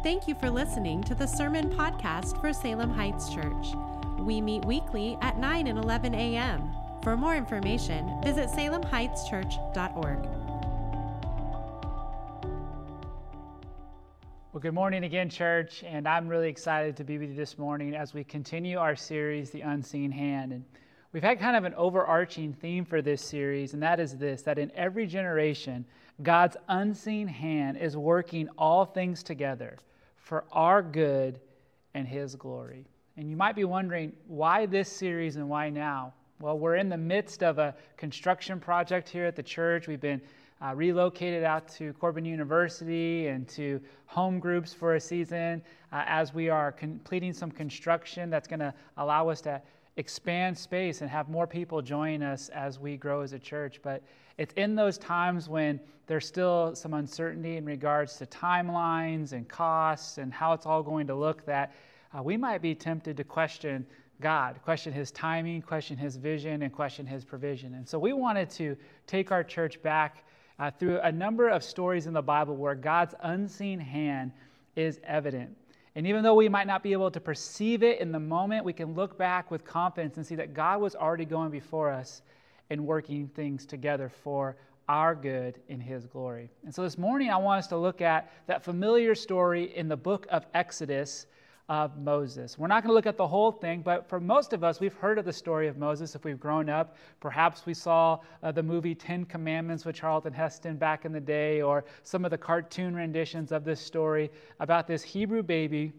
Thank you for listening to the Sermon Podcast for Salem Heights Church. We meet weekly at 9 and 11 a.m. For more information, visit salemheightschurch.org. Well, good morning again, church, and I'm really excited to be with you this morning as we continue our series, The Unseen Hand. And we've had kind of an overarching theme for this series, and that is this that in every generation, God's unseen hand is working all things together for our good and His glory. And you might be wondering, why this series and why now? Well, we're in the midst of a construction project here at the church. We've been uh, relocated out to Corban University and to home groups for a season uh, as we are completing some construction that's going to allow us to expand space and have more people join us as we grow as a church. But it's in those times when there's still some uncertainty in regards to timelines and costs and how it's all going to look that uh, we might be tempted to question God, question his timing, question his vision, and question his provision. And so we wanted to take our church back uh, through a number of stories in the Bible where God's unseen hand is evident. And even though we might not be able to perceive it in the moment, we can look back with confidence and see that God was already going before us and working things together for our good in His glory. And so this morning, I want us to look at that familiar story in the book of Exodus of Moses. We're not going to look at the whole thing, but for most of us, we've heard of the story of Moses if we've grown up. Perhaps we saw uh, the movie Ten Commandments with Charlton Heston back in the day, or some of the cartoon renditions of this story about this Hebrew baby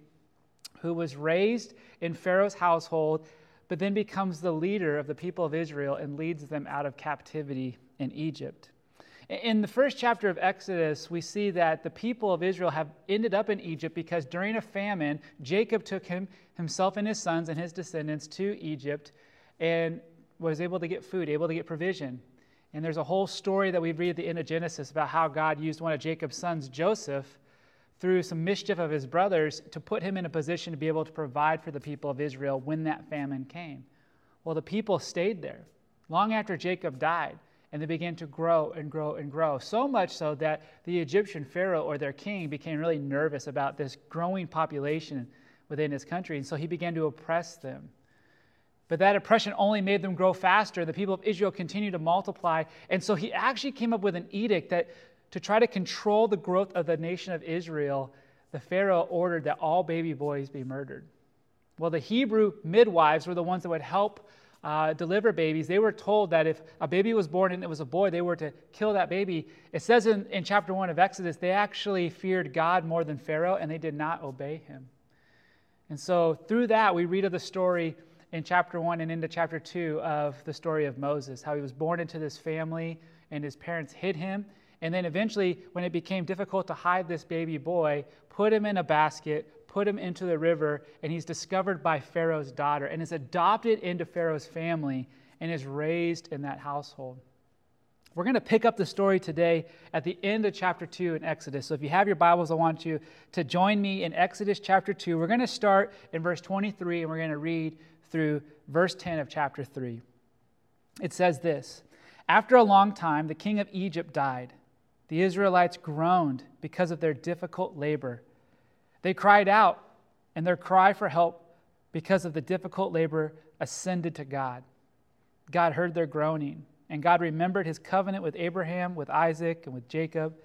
who was raised in Pharaoh's household, but then becomes the leader of the people of Israel and leads them out of captivity in Egypt. In the first chapter of Exodus, we see that the people of Israel have ended up in Egypt because during a famine, Jacob took him, himself and his sons and his descendants to Egypt and was able to get food, able to get provision. And there's a whole story that we read at the end of Genesis about how God used one of Jacob's sons, Joseph, through some mischief of his brothers to put him in a position to be able to provide for the people of Israel when that famine came. Well, the people stayed there long after Jacob died and they began to grow and grow and grow. So much so that the Egyptian Pharaoh or their king became really nervous about this growing population within his country. And so he began to oppress them. But that oppression only made them grow faster. The people of Israel continued to multiply. And so he actually came up with an edict that to try to control the growth of the nation of Israel, the Pharaoh ordered that all baby boys be murdered. Well, the Hebrew midwives were the ones that would help uh, deliver babies, they were told that if a baby was born and it was a boy, they were to kill that baby. It says in, in chapter 1 of Exodus, they actually feared God more than Pharaoh and they did not obey him. And so through that, we read of the story in chapter 1 and into chapter 2 of the story of Moses, how he was born into this family and his parents hid him. And then eventually, when it became difficult to hide this baby boy, put him in a basket, put him into the river, and he's discovered by Pharaoh's daughter and is adopted into Pharaoh's family and is raised in that household. We're going to pick up the story today at the end of chapter 2 in Exodus. So if you have your Bibles, I want you to join me in Exodus chapter 2. We're going to start in verse 23 and we're going to read through verse 10 of chapter 3. It says this After a long time, the king of Egypt died. The Israelites groaned because of their difficult labor. They cried out, and their cry for help because of the difficult labor ascended to God. God heard their groaning, and God remembered his covenant with Abraham, with Isaac, and with Jacob.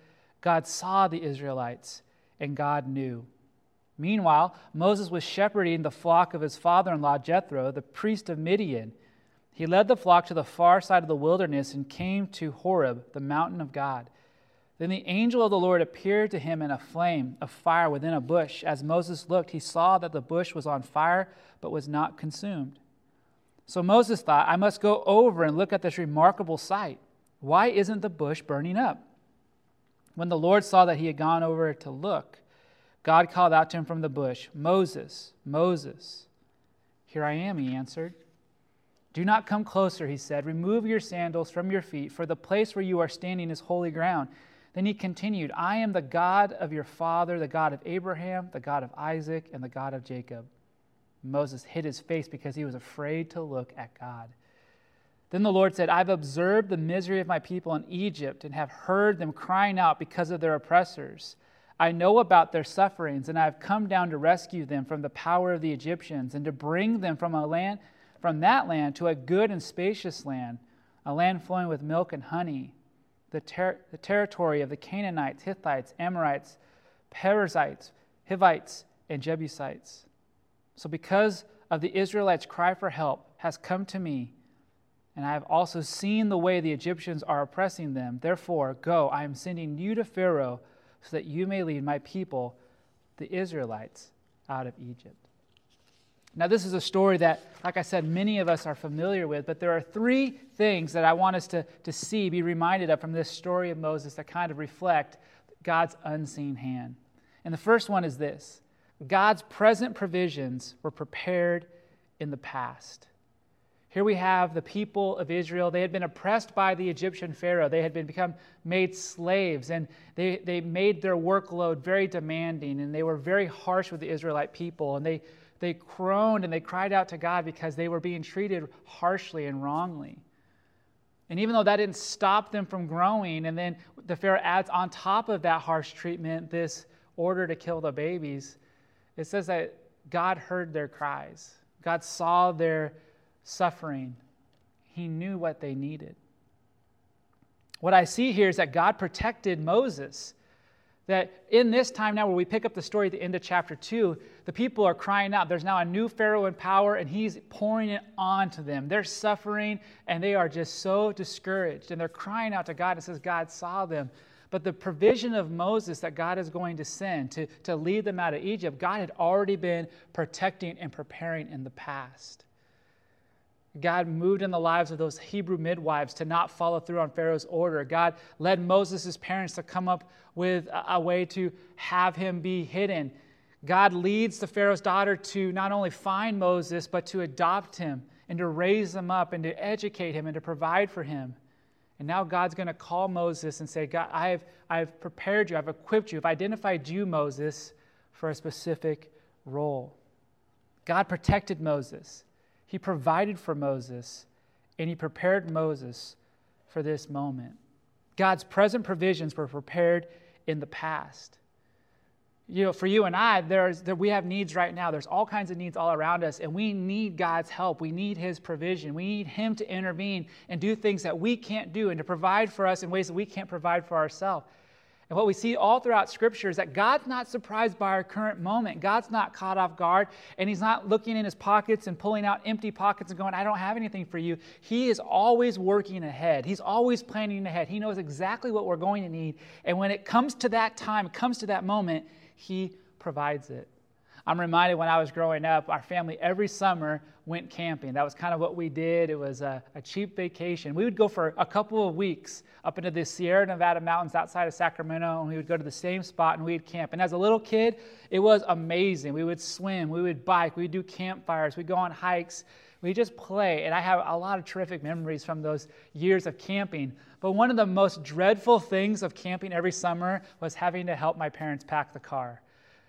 God saw the Israelites, and God knew. Meanwhile, Moses was shepherding the flock of his father in law Jethro, the priest of Midian. He led the flock to the far side of the wilderness and came to Horeb, the mountain of God. Then the angel of the Lord appeared to him in a flame of fire within a bush. As Moses looked, he saw that the bush was on fire, but was not consumed. So Moses thought, I must go over and look at this remarkable sight. Why isn't the bush burning up? When the Lord saw that he had gone over to look, God called out to him from the bush, Moses, Moses. Here I am, he answered. Do not come closer, he said. Remove your sandals from your feet, for the place where you are standing is holy ground. Then he continued, I am the God of your father, the God of Abraham, the God of Isaac, and the God of Jacob. Moses hid his face because he was afraid to look at God. Then the Lord said, I've observed the misery of my people in Egypt and have heard them crying out because of their oppressors. I know about their sufferings, and I have come down to rescue them from the power of the Egyptians and to bring them from a land from that land to a good and spacious land, a land flowing with milk and honey, the, ter- the territory of the Canaanites, Hittites, Amorites, Perizzites, Hivites, and Jebusites. So because of the Israelites' cry for help has come to me, and I have also seen the way the Egyptians are oppressing them. Therefore, go, I am sending you to Pharaoh so that you may lead my people, the Israelites, out of Egypt. Now, this is a story that, like I said, many of us are familiar with, but there are three things that I want us to, to see, be reminded of from this story of Moses that kind of reflect God's unseen hand. And the first one is this God's present provisions were prepared in the past. Here we have the people of Israel. They had been oppressed by the Egyptian Pharaoh. They had been become made slaves, and they, they made their workload very demanding, and they were very harsh with the Israelite people. And they, they groaned and they cried out to God because they were being treated harshly and wrongly. And even though that didn't stop them from growing, and then the Pharaoh adds on top of that harsh treatment this order to kill the babies, it says that God heard their cries. God saw their suffering, he knew what they needed. What I see here is that God protected Moses. That in this time now, where we pick up the story at the end of chapter 2, the people are crying out. There's now a new Pharaoh in power, and he's pouring it onto them. They're suffering, and they are just so discouraged. And they're crying out to God. and says God saw them. But the provision of Moses that God is going to send to, to lead them out of Egypt, God had already been protecting and preparing in the past. God moved in the lives of those Hebrew midwives to not follow through on Pharaoh's order. God led Moses' parents to come up with a, way to have him be hidden. God leads the Pharaoh's daughter to not only find Moses, but to adopt him and to raise him up and to educate him and to provide for him. And now God's going to call Moses and say, God, I've, I've prepared you, I've equipped you, I've identified you, Moses, for a specific role. God protected Moses. He provided for Moses and he prepared Moses for this moment. God's present provisions were prepared in the past. You know, for you and I, there's, there, we have needs right now. There's all kinds of needs all around us, and we need God's help. We need His provision. We need Him to intervene and do things that we can't do and to provide for us in ways that we can't provide for ourselves. And what we see all throughout Scripture is that God's not surprised by our current moment. God's not caught off guard, and He's not looking in His pockets and pulling out empty pockets and going, I don't have anything for you. He is always working ahead. He's always planning ahead. He knows exactly what we're going to need. And when it comes to that time, comes to that moment, He provides it. I'm reminded when I was growing up, our family every summer went camping. That was kind of what we did. It was a, a, cheap vacation. We would go for a couple of weeks up into the Sierra Nevada mountains outside of Sacramento, and we would go to the same spot and we'd camp. And as a little kid, it was amazing. We would swim, we would bike, we'd do campfires, we'd go on hikes, we just play. And I have a lot of terrific memories from those years of camping. But one of the most dreadful things of camping every summer was having to help my parents pack the car.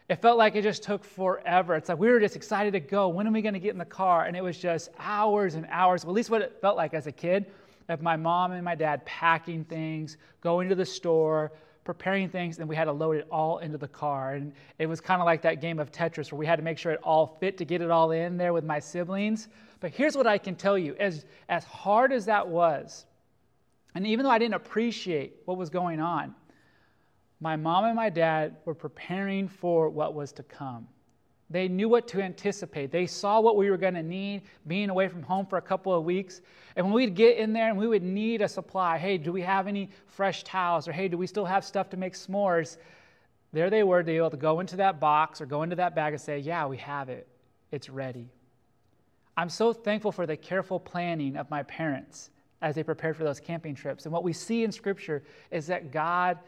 It felt like it just took forever. It's like we were just excited to go. When are we going to get in the car? And it was just hours and hours. Well, at least what it felt like as a kid of my mom and my dad packing things, going to the store, preparing things, and we had to load it all into the car. And it was kind of like that game of Tetris where we had to make sure it all fit to get it all in there with my siblings. But here's what I can tell you as, as hard as that was, and even though I didn't appreciate what was going on, my mom and my dad were preparing for what was to come. They knew what to anticipate. They saw what we were going to need being away from home for a couple of weeks. And when we'd get in there and we would need a supply hey, do we have any fresh towels? Or hey, do we still have stuff to make s'mores? There they were, they were able to go into that box or go into that bag and say, yeah, we have it. It's ready. I'm so thankful for the careful planning of my parents as they prepared for those camping trips. And what we see in Scripture is that God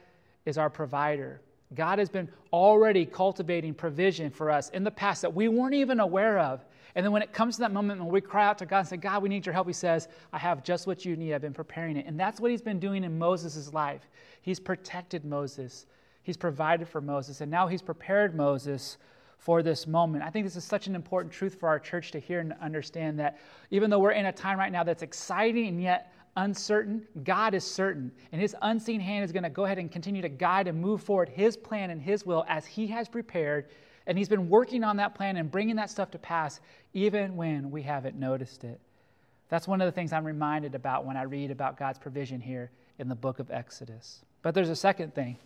is our provider. God has been already cultivating provision for us in the past that we weren't even aware of. And then when it comes to that moment when we cry out to God and say, God, we need your help, He says, I have just what you need. I've been preparing it. And that's what He's been doing in Moses' life. He's protected Moses, He's provided for Moses, and now He's prepared Moses for this moment. I think this is such an important truth for our church to hear and understand that even though we're in a time right now that's exciting and yet uncertain, God is certain. And his unseen hand is going to go ahead and continue to guide and move forward his plan and his will as he has prepared. And he's been working on that plan and bringing that stuff to pass even when we haven't noticed it. That's one of the things I'm reminded about when I read about God's provision here in the book of Exodus. But there's a second thing,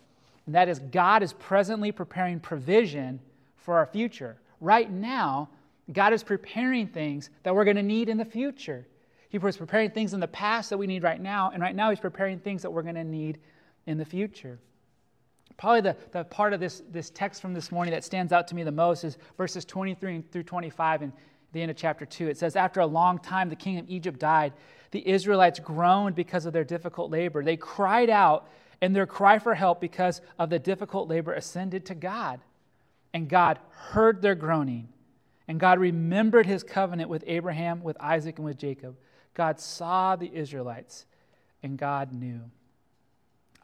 and that is God is presently preparing provision for our future. Right now, God is preparing things that we're going to need in the future. He was preparing things in the past that we need right now, and right now He's preparing things that we're going to need in the future. Probably the, the part of this, this text from this morning that stands out to me the most is verses 23 through 25 in the end of chapter 2. It says, After a long time, the king of Egypt died. The Israelites groaned because of their difficult labor. They cried out, and their cry for help because of the difficult labor ascended to God. And God heard their groaning. And God remembered his covenant with Abraham, with Isaac, and with Jacob. God saw the Israelites, and God knew.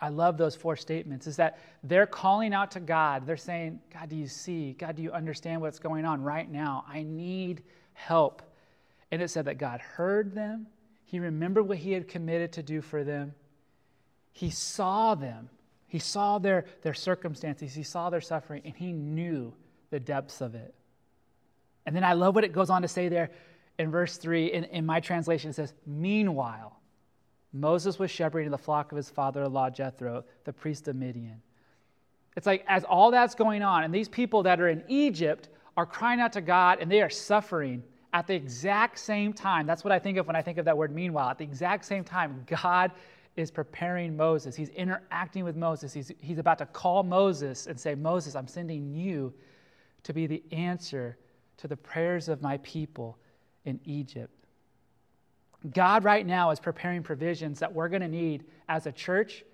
I love those four statements is that they're calling out to God. They're saying, God, do you see? God, do you understand what's going on right now? I need help. And it said that God heard them. He remembered what he had committed to do for them. He saw them. He saw their, their circumstances. He saw their suffering, and he knew the depths of it. And then I love what it goes on to say there in verse 3. In, in my translation, it says, Meanwhile, Moses was shepherding the flock of his father in law Jethro, the priest of Midian. It's like as all that's going on, and these people that are in Egypt are crying out to God and they are suffering at the exact same time. That's what I think of when I think of that word meanwhile. At the exact same time, God is preparing Moses. He's interacting with Moses. He's, he's about to call Moses and say, Moses, I'm sending you to be the answer to the prayers of my people in Egypt. God, right now, is preparing provisions that we're going to need as a church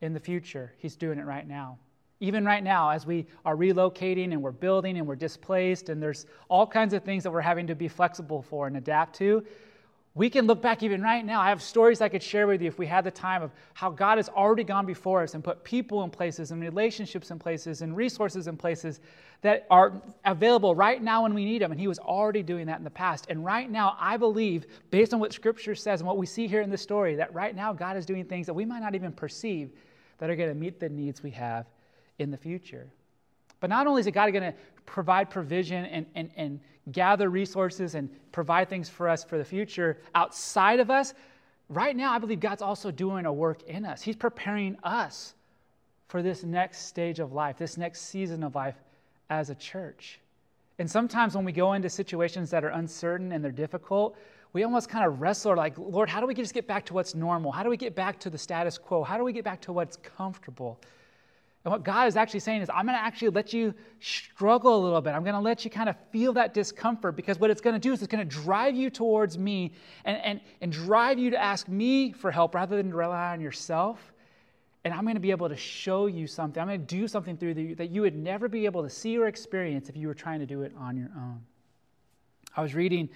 in the future. He's doing it right now. Even right now, as we are relocating and we're building and we're displaced, and there's all kinds of things that we're having to be flexible for and adapt to, we can look back even right now. I have stories I could share with you if we had the time of how God has already gone before us and put people in places and relationships in places and resources in places that are available right now when we need them. And He was already doing that in the past. And right now, I believe, based on what Scripture says and what we see here in this story, that right now God is doing things that we might not even perceive that are going to meet the needs we have in the future. But not only is God going to provide provision and, and, and gather resources and provide things for us for the future outside of us, right now I believe God's also doing a work in us. He's preparing us for this next stage of life, this next season of life as a church. And sometimes when we go into situations that are uncertain and they're difficult, we almost kind of wrestle like, Lord, how do we just get back to what's normal? How do we get back to the status quo? How do we get back to what's comfortable? And what God is actually saying is, I'm going to actually let you struggle a little bit. I'm going to let you kind of feel that discomfort because what it's going to do is it's going to drive you towards me and, and, and drive you to ask me for help rather than rely on yourself. And I'm going to be able to show you something. I'm going to do something through you that you would never be able to see or experience if you were trying to do it on your own. I was reading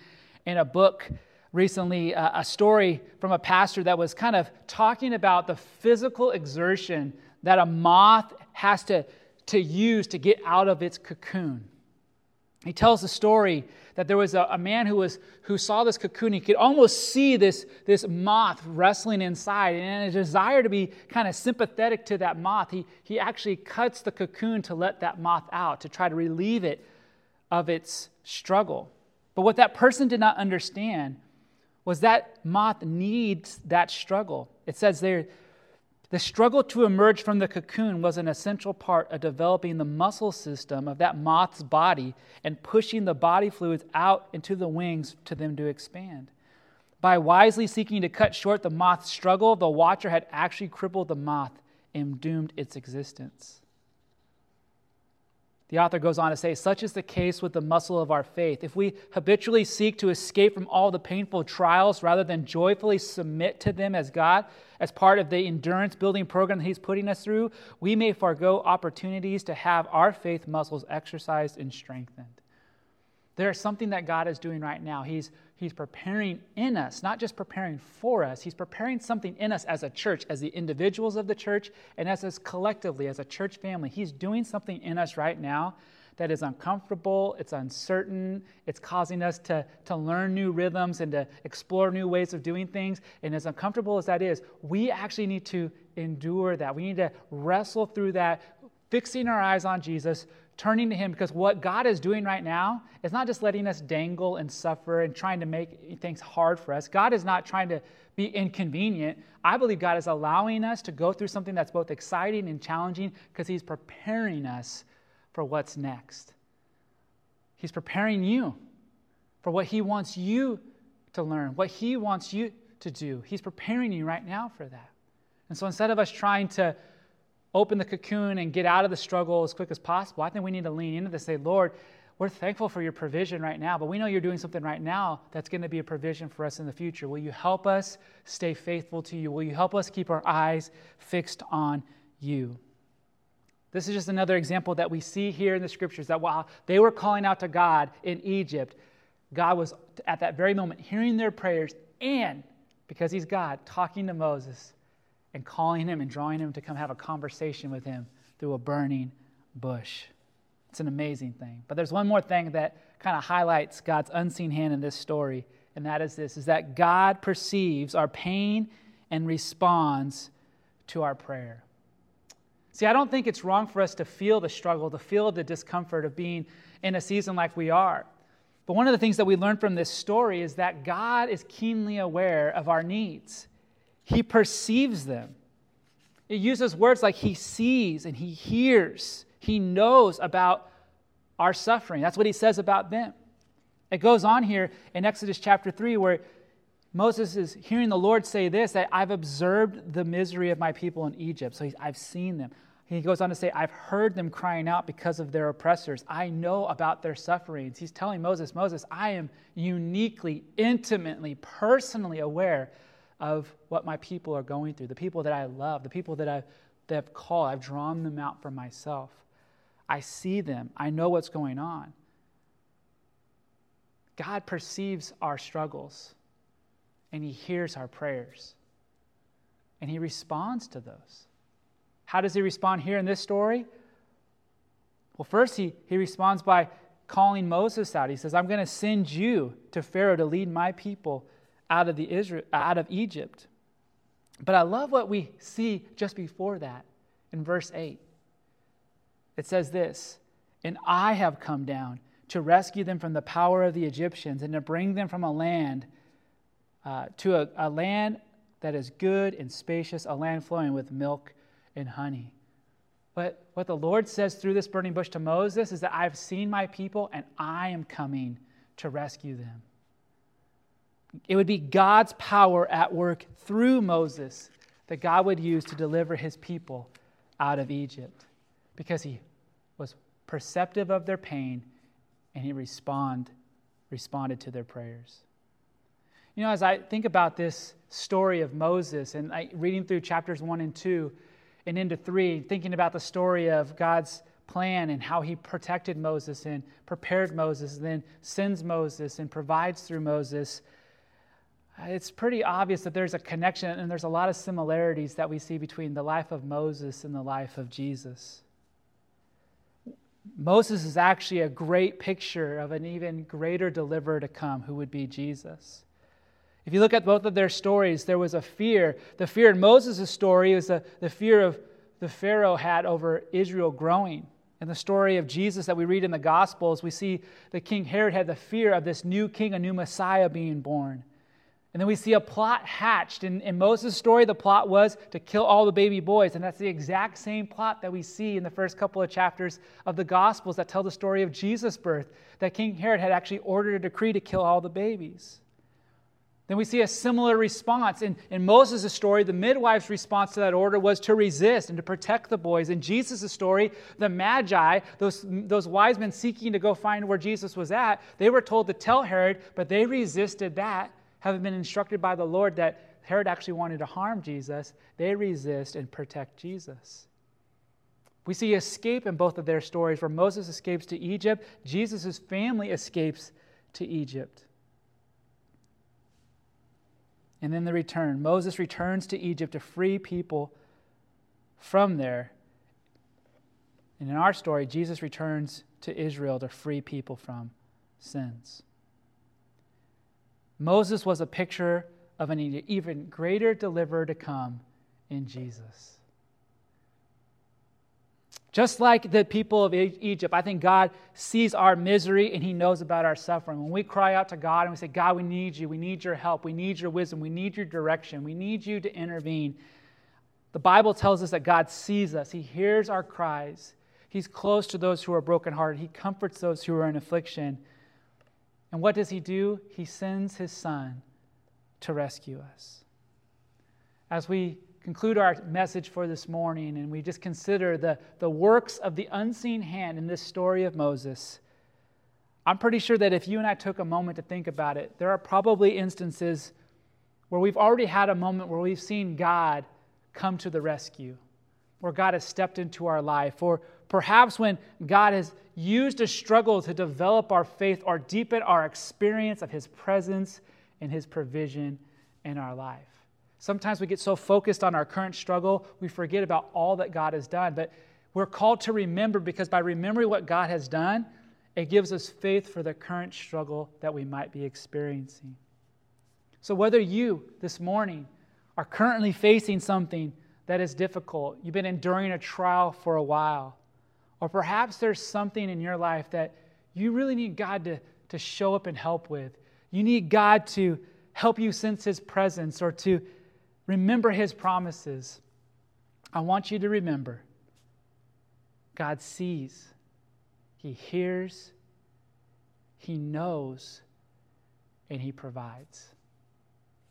in a book recently uh, a story from a pastor that was kind of talking about the physical exertion that a moth has to, to use to get out of its cocoon. He tells the story that there was a, a, man who, was, who saw this cocoon. He could almost see this, this moth wrestling inside. And in a desire to be kind of sympathetic to that moth, he, he actually cuts the cocoon to let that moth out, to try to relieve it of its struggle. But what that person did not understand was that moth needs that struggle. It says there, the struggle to emerge from the cocoon was an essential part of developing the muscle system of that moth's body and pushing the body fluids out into the wings to them to expand. By wisely seeking to cut short the moth's struggle, the watcher had actually crippled the moth and doomed its existence. The author goes on to say, such is the case with the muscle of our faith. If we habitually seek to escape from all the painful trials rather than joyfully submit to them as God, as part of the endurance building program that He's putting us through, we may forego opportunities to have our faith muscles exercised and strengthened. There's something that God is doing right now. He's, he's preparing in us, not just preparing for us, He's preparing something in us as a church, as the individuals of the church, and as us collectively, as a church family. He's doing something in us right now that is uncomfortable, it's uncertain, it's causing us to, to learn new rhythms and to explore new ways of doing things. And as uncomfortable as that is, we actually need to endure that. We need to wrestle through that, fixing our eyes on Jesus, turning to Him, because what God is doing right now is not just letting us dangle and suffer and trying to make things hard for us. God is not trying to be inconvenient. I believe God is allowing us to go through something that's both exciting and challenging because He's preparing us for what's next. He's preparing you for what He wants you to learn, what He wants you to do. He's preparing you right now for that. And so instead of us trying to open the cocoon and get out of the struggle as quick as possible. I think we need to lean into this, say, Lord, we're thankful for your provision right now, but we know you're doing something right now that's going to be a provision for us in the future. Will you help us stay faithful to you? Will you help us keep our eyes fixed on you? This is just another example that we see here in the scriptures that while they were calling out to God in Egypt, God was at that very moment hearing their prayers and, because He's God, talking to Moses and calling him and drawing him to come have a conversation with him through a burning bush. It's an amazing thing. But there's one more thing that kind of highlights God's unseen hand in this story, and that is this is that God perceives our pain and responds to our prayer. See, I don't think it's wrong for us to feel the struggle, to feel the discomfort of being in a season like we are. But one of the things that we learn from this story is that God is keenly aware of our needs. He perceives them. It uses words like he sees and he hears. He knows about our suffering. That's what he says about them. It goes on here in Exodus chapter 3 where Moses is hearing the Lord say this that I've observed the misery of my people in Egypt. So I've seen them. He goes on to say, I've heard them crying out because of their oppressors. I know about their sufferings. He's telling Moses, Moses, I am uniquely, intimately, personally aware of what my people are going through, the people that I love, the people that I've, that I've called. I've drawn them out for myself. I see them, I know what's going on. God perceives our struggles and He hears our prayers and He responds to those. How does He respond here in this story? Well, first, He, he responds by calling Moses out. He says, I'm going to send you to Pharaoh to lead my people out of, the Israel, out of Egypt. But I love what we see just before that in verse 8. It says this And I have come down to rescue them from the power of the Egyptians and to bring them from a land uh, to a, a land that is good and spacious, a land flowing with milk and honey. But what the Lord says through this burning bush to Moses is that I've seen my people and I am coming to rescue them. It would be God's power at work through Moses that God would use to deliver his people out of Egypt because he was perceptive of their pain and he respond, responded to their prayers. You know, as I think about this story of Moses and I, reading through chapters 1 and 2 and into 3, thinking about the story of God's plan and how he protected Moses and prepared Moses, and then sends Moses and provides through Moses it's pretty obvious that there's a connection and there's a lot of similarities that we see between the life of Moses and the life of Jesus. Moses is actually a great picture of an even greater deliverer to come, who would be Jesus. If you look at both of their stories, there was a fear. The fear in Moses' story was the, the fear of the Pharaoh had over Israel growing. In the story of Jesus that we read in the Gospels, we see that King Herod had the fear of this new king, a new Messiah being born. And then we see a plot hatched. In, in Moses' story, the plot was to kill all the baby boys. And that's the exact same plot that we see in the first couple of chapters of the Gospels that tell the story of Jesus' birth, that King Herod had actually ordered a decree to kill all the babies. Then we see a similar response. In, in Moses' story, the midwife's response to that order was to resist and to protect the boys. In Jesus' story, the Magi, those, those wise men seeking to go find where Jesus was at, they were told to tell Herod, but they resisted that having been instructed by the Lord that Herod actually wanted to harm Jesus, they resist and protect Jesus. We see escape in both of their stories where Moses escapes to Egypt, Jesus' family escapes to Egypt. And then the return. Moses returns to Egypt to free people from there. And in our story, Jesus returns to Israel to free people from sins. Moses was a picture of an even greater deliverer to come in Jesus. Just like the people of Egypt, I think God sees our misery and He knows about our suffering. When we cry out to God and we say, God, we need you, we need your help, we need your wisdom, we need your direction, we need you to intervene. The Bible tells us that God sees us, He hears our cries, He's close to those who are brokenhearted, He comforts those who are in affliction. And what does He do? He sends His Son to rescue us. As we conclude our message for this morning and we just consider the, the works of the unseen hand in this story of Moses, I'm pretty sure that if you and I took a moment to think about it, there are probably instances where we've already had a moment where we've seen God come to the rescue, where God has stepped into our life, or perhaps when God has used a struggle to develop our faith or deepen our experience of His presence and His provision in our life. Sometimes we get so focused on our current struggle, we forget about all that God has done. But we're called to remember because by remembering what God has done, it gives us faith for the current struggle that we might be experiencing. So, whether you this morning are currently facing something that is difficult, you've been enduring a trial for a while, or perhaps there's something in your life that you really need God to, to show up and help with, you need God to help you sense His presence or to Remember his promises. I want you to remember God sees, he hears, he knows, and he provides.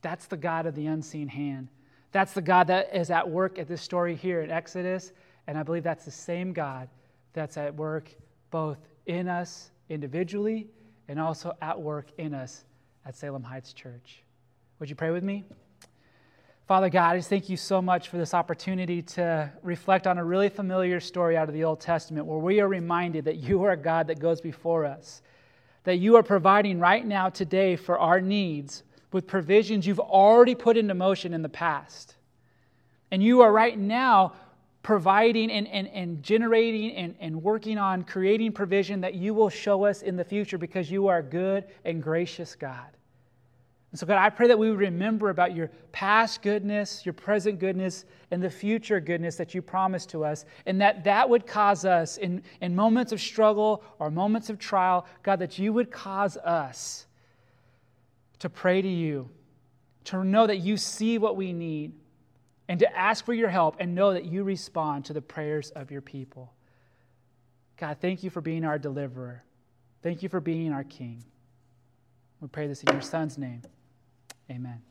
That's the God of the unseen hand. That's the God that is at work at this story here in Exodus. And I believe that's the same God that's at work both in us individually and also at work in us at Salem Heights Church. Would you pray with me? Father God, I just thank you so much for this opportunity to reflect on a really familiar story out of the Old Testament where we are reminded that you are a God that goes before us, that you are providing right now, today, for our needs with provisions you've already put into motion in the past. And you are right now providing and, and, and generating and, and working on creating provision that you will show us in the future because you are good and gracious God. And so, God, I pray that we remember about your past goodness, your present goodness, and the future goodness that you promised to us, and that that would cause us, in, in moments of struggle or moments of trial, God, that you would cause us to pray to you, to know that you see what we need, and to ask for your help and know that you respond to the prayers of your people. God, thank you for being our deliverer. Thank you for being our King. We pray this in your Son's name. Amen.